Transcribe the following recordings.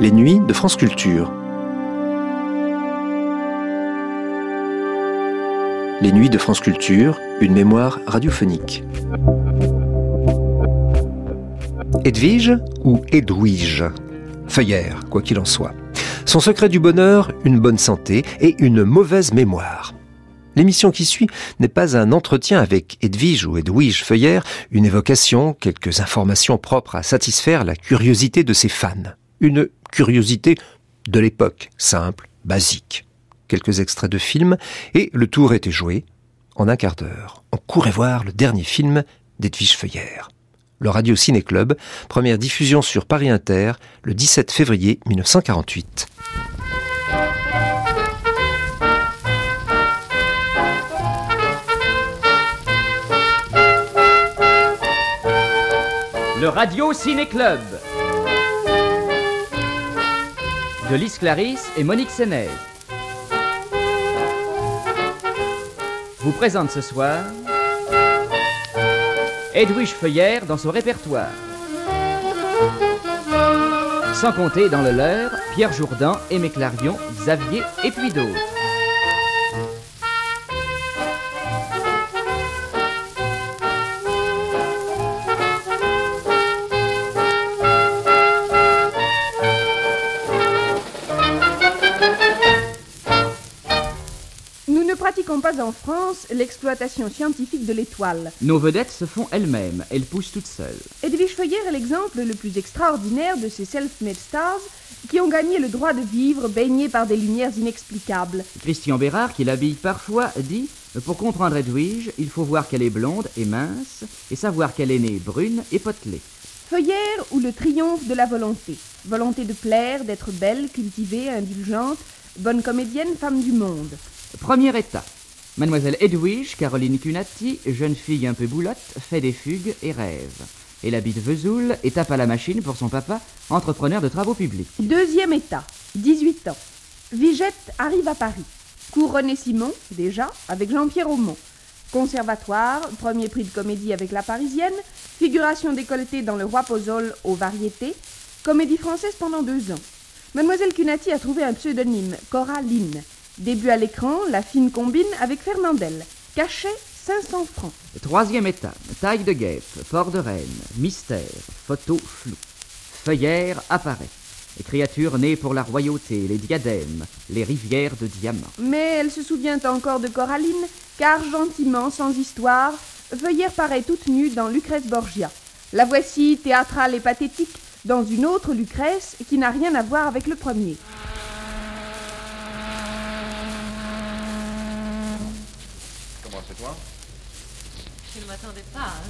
Les nuits de France Culture. Les nuits de France Culture, une mémoire radiophonique. Edwige ou Edwige? Feuillère, quoi qu'il en soit. Son secret du bonheur, une bonne santé et une mauvaise mémoire. L'émission qui suit n'est pas un entretien avec Edwige ou Edwige Feuillère, une évocation, quelques informations propres à satisfaire la curiosité de ses fans. Curiosité de l'époque, simple, basique. Quelques extraits de films et le tour était joué. En un quart d'heure, on courait voir le dernier film d'Edwige Feuillère. Le Radio Ciné Club, première diffusion sur Paris Inter le 17 février 1948. Le Radio Ciné Club de Lys Clarisse et Monique Sénez vous présente ce soir Edwige Feuillère dans son répertoire. Sans compter dans le leur Pierre Jourdan, Aimé Clarion, Xavier et puis d'autres. Pas en France l'exploitation scientifique de l'étoile. Nos vedettes se font elles-mêmes, elles poussent toutes seules. Edwige Feuillère est l'exemple le plus extraordinaire de ces self-made stars qui ont gagné le droit de vivre baignés par des lumières inexplicables. Christian Bérard, qui l'habille parfois, dit Pour comprendre Edwige, il faut voir qu'elle est blonde et mince, et savoir qu'elle est née brune et potelée. Feuillère ou le triomphe de la volonté. Volonté de plaire, d'être belle, cultivée, indulgente, bonne comédienne, femme du monde. Premier état. Mademoiselle Edwige, Caroline Cunati, jeune fille un peu boulotte, fait des fugues et rêve. Elle habite Vesoul et tape à la machine pour son papa, entrepreneur de travaux publics. Deuxième état, 18 ans. Vigette arrive à Paris. Cours René Simon, déjà, avec Jean-Pierre Aumont. Conservatoire, premier prix de comédie avec La Parisienne, figuration décolletée dans Le Roi Pozole aux variétés, comédie française pendant deux ans. Mademoiselle Cunati a trouvé un pseudonyme, Coraline. Début à l'écran, la fine combine avec Fernandel. Cachet 500 francs. Troisième état. Taille de guêpe, port de reine, mystère, photo floue. Feuillère apparaît. Les créatures nées pour la royauté, les diadèmes, les rivières de diamants. Mais elle se souvient encore de Coraline, car gentiment, sans histoire, Feuillère paraît toute nue dans Lucrèce Borgia. La voici théâtrale et pathétique dans une autre Lucrèce qui n'a rien à voir avec le premier. Comment c'est toi Je ne m'attendais pas, hein.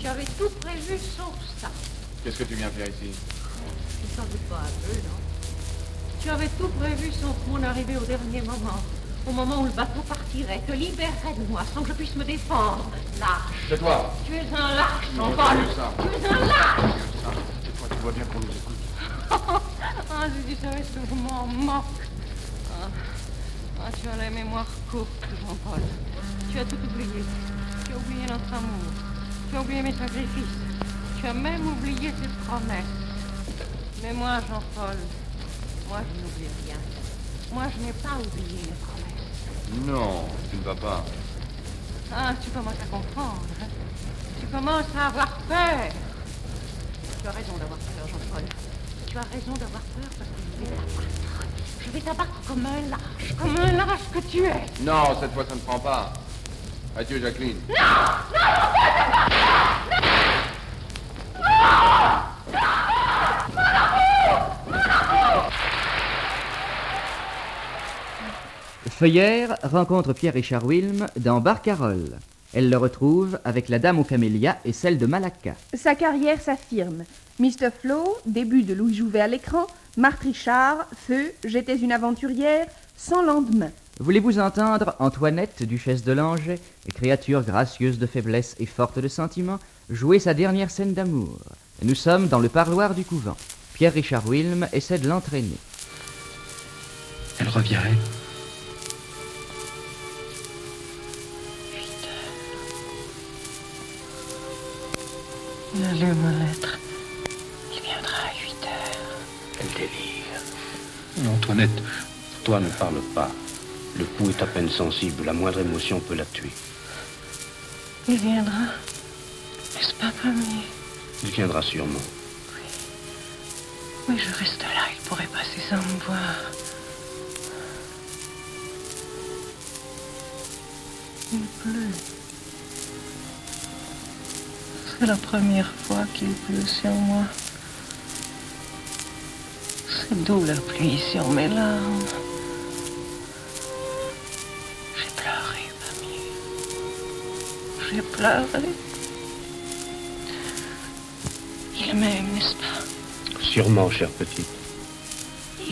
Tu avais tout prévu sauf ça. Qu'est-ce que tu viens faire ici? Tu t'en doutes pas un peu, non? Tu avais tout prévu sauf mon arrivée au dernier moment. Au moment où le bateau partirait, te libérerait de moi sans que je puisse me défendre. Lâche. C'est toi Tu es un lâche, mon ça. Tu es un lâche. C'est toi, tu vois bien qu'on nous écoute. Ah, si tu savais ce que je m'en moque. Ah. Ah, tu as la mémoire courte, Jean-Paul. Tu as tout oublié. Tu as oublié notre amour. Tu as oublié mes sacrifices. Tu as même oublié tes promesses. Mais moi, Jean-Paul, moi, je n'oublie rien. Moi, je n'ai pas oublié mes promesses. Non, tu ne vas pas. Ah, tu commences à comprendre. hein. Tu commences à avoir peur. Tu as raison d'avoir peur, Jean-Paul. Tu as raison d'avoir peur parce que je vais t'abattre. Je vais t'abattre comme un lâche, comme un lâche que tu es. Non, cette fois, ça ne prend pas. Adieu, Jacqueline. Feuillère rencontre Pierre-Richard Wilm dans Barcarolle. Elle le retrouve avec la dame aux camélias et celle de Malacca. Sa carrière s'affirme. Mr. Flo, début de Louis Jouvet à l'écran, Marthe Richard, Feu, J'étais une aventurière, sans lendemain. Voulez-vous entendre Antoinette, duchesse de Langeais, créature gracieuse de faiblesse et forte de sentiments, jouer sa dernière scène d'amour? Nous sommes dans le parloir du couvent. Pierre-Richard Wilm essaie de l'entraîner. Elle reviendrait. Il a lu ma lettre. Il viendra à 8 heures. délire. Antoinette, toi ne parle pas. Le pouls est à peine sensible. La moindre émotion peut la tuer. Il viendra. N'est-ce pas, famille Il viendra sûrement. Oui, je reste là. Il pourrait passer sans me voir. Il pleut. C'est la première fois qu'il pleut sur moi. C'est d'où la pluie sur mes larmes. J'ai pleuré. Il m'aime, n'est-ce pas? Sûrement, chère petite.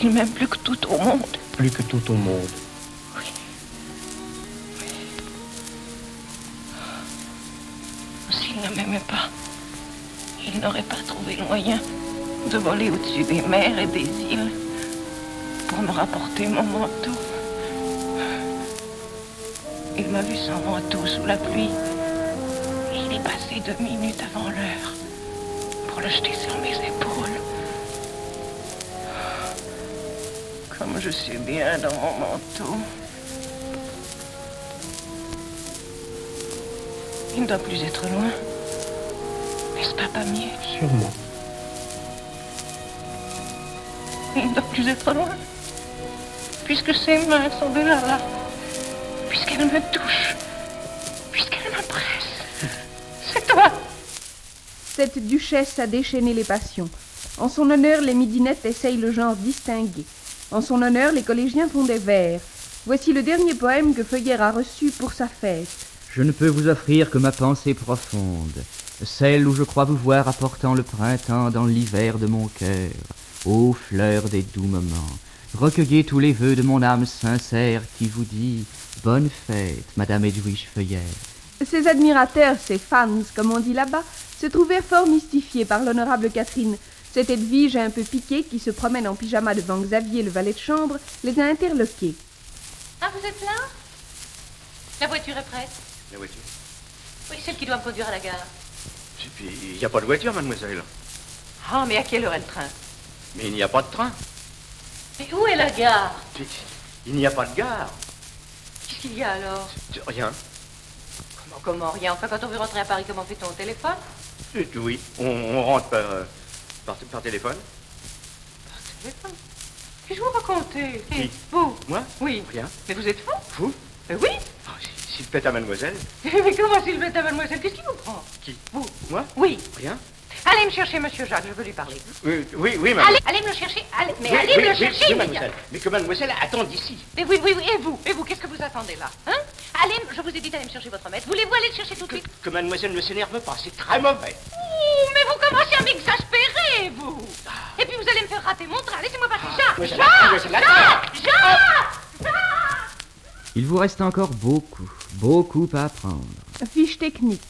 Il m'aime plus que tout au monde. Plus que tout au monde. S'il ne m'aimait pas, il n'aurait pas trouvé le moyen de voler au-dessus des mers et des îles pour me rapporter mon manteau. Il m'a vu sans manteau sous la pluie. Est passé deux minutes avant l'heure pour le jeter sur mes épaules. Comme je suis bien dans mon manteau. Il ne doit plus être loin. N'est-ce pas, Pamier Sûrement. Il ne doit plus être loin. Puisque ses mains sont déjà là. Puisqu'elle me touche. Cette duchesse a déchaîné les passions. En son honneur, les midinettes essayent le genre distingué. En son honneur, les collégiens font des vers. Voici le dernier poème que Feuillère a reçu pour sa fête. Je ne peux vous offrir que ma pensée profonde, celle où je crois vous voir apportant le printemps dans l'hiver de mon cœur, ô fleurs des doux moments. Recueillez tous les vœux de mon âme sincère qui vous dit Bonne fête, Madame Edwige Feuillère. Ses admirateurs, ses fans, comme on dit là-bas, se trouvèrent fort mystifiés par l'honorable Catherine. Cette Edwige un peu piquée qui se promène en pyjama devant Xavier, le valet de chambre, les a interloqués. Ah, vous êtes là? La voiture est prête La voiture Oui, celle qui doit me conduire à la gare. Et puis, il n'y a pas de voiture, mademoiselle. Ah, mais à quelle heure est le train Mais il n'y a pas de train. Mais où est la gare? Il n'y a pas de gare. Qu'est-ce qu'il y a alors? Rien. Comment, Rien. Enfin, quand on veut rentrer à Paris, comment fait-on au téléphone Et Oui, on, on rentre par, euh, par, par téléphone. Téléphone Qu'est-ce que vous racontez Qui Vous Moi Oui. Rien. Mais vous êtes fou Fou Eh Oui Oh, S'il plaît à mademoiselle. Mais comment s'il met à mademoiselle Qu'est-ce qui vous prend Qui Vous Moi Oui. Rien. Allez me chercher Monsieur Jacques, je veux lui parler. Oui, oui, oui, madame. Allez, allez me le chercher. Allez, mais Oui, allez oui, me le chercher oui, mademoiselle. Mais que mademoiselle attende ici. Mais oui, oui, oui, et vous Et vous, qu'est-ce que vous attendez là Hein Allez, je vous ai dit d'aller me chercher votre maître. Voulez-vous aller le chercher tout de suite que mademoiselle ne s'énerve pas, c'est très mauvais. Ouh, mais vous commencez à m'exaspérer, vous Et puis vous allez me faire rater mon train. Laissez-moi passer. Jacques mademoiselle, Jacques. Jacques Jacques Jacques Il vous reste encore beaucoup, beaucoup à apprendre. Fiche technique.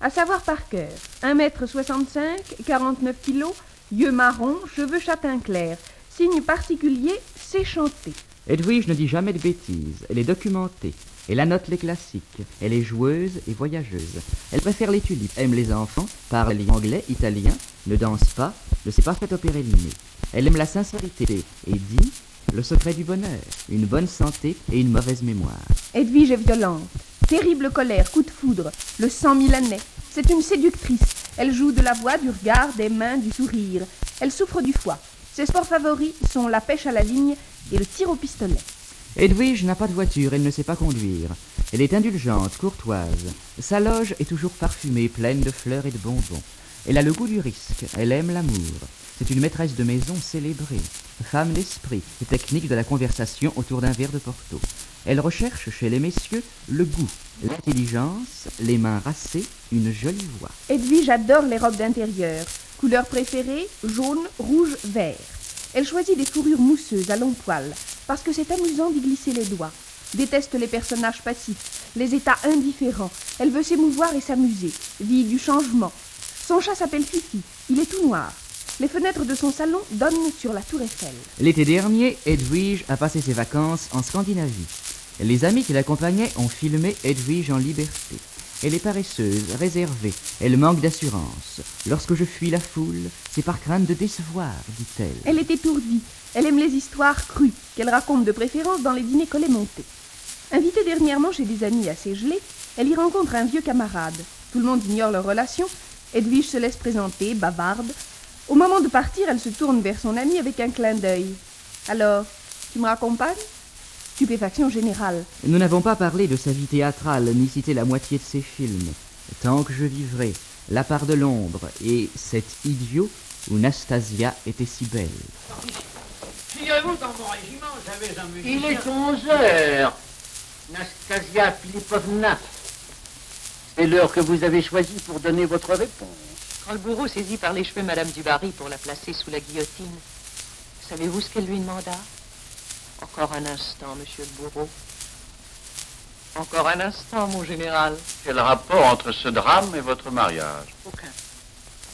À savoir par cœur. 1m65, 49 kg, yeux marrons, cheveux châtain clair. Signe particulier, c'est chanté. Edwige ne dit jamais de bêtises, elle est documentée. Elle annote les classiques, elle est joueuse et voyageuse. Elle préfère les tulipes, aime les enfants, parle anglais, italien, ne danse pas, ne sait pas faire opérer l'inné. Elle aime la sincérité et dit le secret du bonheur, une bonne santé et une mauvaise mémoire. Edwige est violente. Terrible colère, coup de foudre, le sang milanais. C'est une séductrice. Elle joue de la voix, du regard, des mains, du sourire. Elle souffre du foie. Ses sports favoris sont la pêche à la ligne et le tir au pistolet. Edwige n'a pas de voiture, elle ne sait pas conduire. Elle est indulgente, courtoise. Sa loge est toujours parfumée, pleine de fleurs et de bonbons. Elle a le goût du risque, elle aime l'amour. C'est une maîtresse de maison célébrée, femme d'esprit et technique de la conversation autour d'un verre de Porto. Elle recherche chez les messieurs le goût, l'intelligence, les mains racées, une jolie voix. Edwige adore les robes d'intérieur. Couleur préférée, jaune, rouge, vert. Elle choisit des fourrures mousseuses à long poil, parce que c'est amusant d'y glisser les doigts. Déteste les personnages passifs, les états indifférents. Elle veut s'émouvoir et s'amuser. Vie du changement. Son chat s'appelle Fifi. Il est tout noir. Les fenêtres de son salon donnent sur la tour Eiffel. L'été dernier, Edwige a passé ses vacances en Scandinavie. Les amis qui l'accompagnaient ont filmé Edwige en liberté. Elle est paresseuse, réservée, elle manque d'assurance. Lorsque je fuis la foule, c'est par crainte de décevoir, dit-elle. Elle est étourdie. Elle aime les histoires crues, qu'elle raconte de préférence dans les dîners collés montés. Invitée dernièrement chez des amis assez gelés, elle y rencontre un vieux camarade. Tout le monde ignore leur relation. Edwige se laisse présenter, bavarde. Au moment de partir, elle se tourne vers son ami avec un clin d'œil. Alors, tu me raccompagnes? Stupéfaction générale. Nous n'avons pas parlé de sa vie théâtrale, ni cité la moitié de ses films. Tant que je vivrai, La part de l'ombre et Cet idiot où Nastasia était si belle. Figurez-vous, dans mon régiment, j'avais un musicien... Il est 11 heures. Nastasia Filipovna. C'est l'heure que vous avez choisie pour donner votre réponse. Quand le bourreau saisit par les cheveux Madame Dubarry pour la placer sous la guillotine, savez-vous ce qu'elle lui demanda? Encore un instant, monsieur le bourreau. Encore un instant, mon général. Quel rapport entre ce drame et votre mariage? Aucun.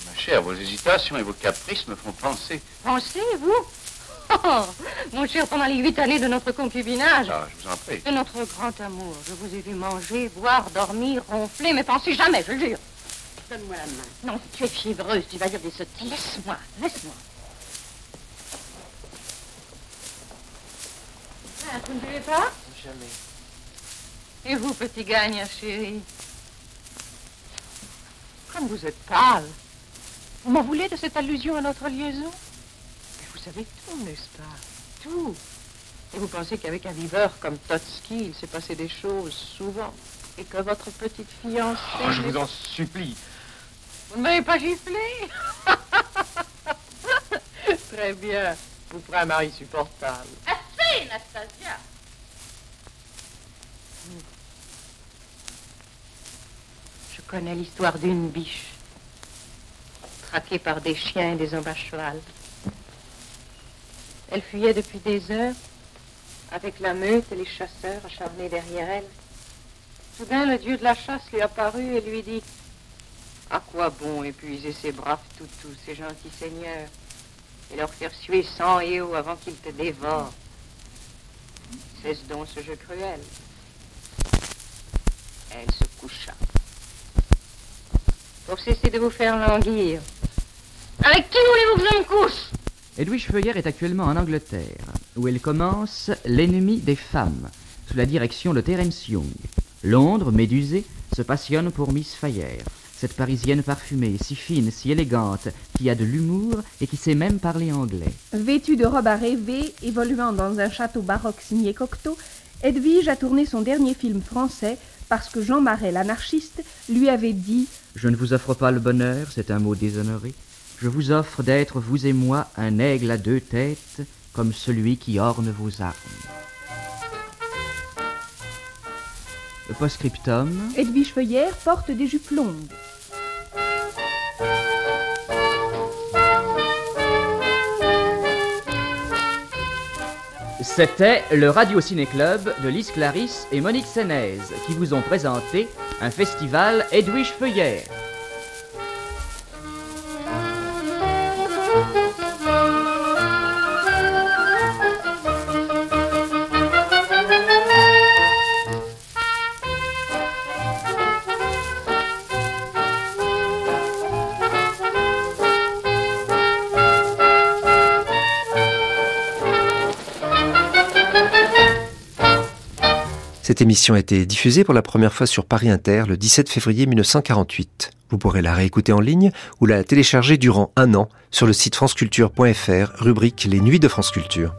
Ma chère, vos hésitations et vos caprices me font penser. Pensez-vous oh, Mon cher, pendant les huit années de notre concubinage, Ah, je vous en prie. de notre grand amour, je vous ai vu manger, boire, dormir, ronfler, mais pensez jamais, je le jure. Donne-moi la main. Non, tu es fiévreuse, tu vas dire des sottises. Laisse-moi, laisse-moi. Ah, vous ne buvez pas? Jamais. Et vous, petit gagne, chéri Comme vous êtes pâle. Vous m'en voulez de cette allusion à notre liaison? Savez tout, n'est-ce pas? Tout. Et vous pensez qu'avec un viveur comme Totsky, il s'est passé des choses souvent et que votre petite fiancée... Oh, je vous en supplie. Vous ne m'avez pas giflé? Très bien. Vous ferez un mari supportable. Assez, Nastasia Je connais l'histoire d'une biche, traquée par des chiens et des hommes à cheval. Elle fuyait depuis des heures, avec la meute et les chasseurs acharnés derrière elle. Soudain, le dieu de la chasse lui apparut et lui dit À quoi bon épuiser ces braves toutous, ces gentils seigneurs, et leur faire suer sang et eau avant qu'ils te dévorent? Cesse donc ce jeu cruel. Elle se coucha. Pour cesser de vous faire languir. Avec qui voulez-vous que je me couche? Edwige Feuillère est actuellement en Angleterre, où elle commence L'ennemi des femmes, sous la direction de Terence Young. Londres, médusée, se passionne pour Miss Fayère, cette parisienne parfumée, si fine, si élégante, qui a de l'humour et qui sait même parler anglais. Vêtue de robe à rêver, évoluant dans un château baroque signé Cocteau, Edwige a tourné son dernier film français parce que Jean Marais, l'anarchiste, lui avait dit Je ne vous offre pas le bonheur, c'est un mot déshonoré. Je vous offre d'être, vous et moi, un aigle à deux têtes, comme celui qui orne vos armes. Le Postscriptum. Edwige Feuillère porte des jupes longues. C'était le Radio Ciné Club de Lys Clarisse et Monique Sénez qui vous ont présenté un festival Edwige Feuillère. Cette émission a été diffusée pour la première fois sur Paris Inter le 17 février 1948. Vous pourrez la réécouter en ligne ou la télécharger durant un an sur le site franceculture.fr, rubrique Les Nuits de France Culture.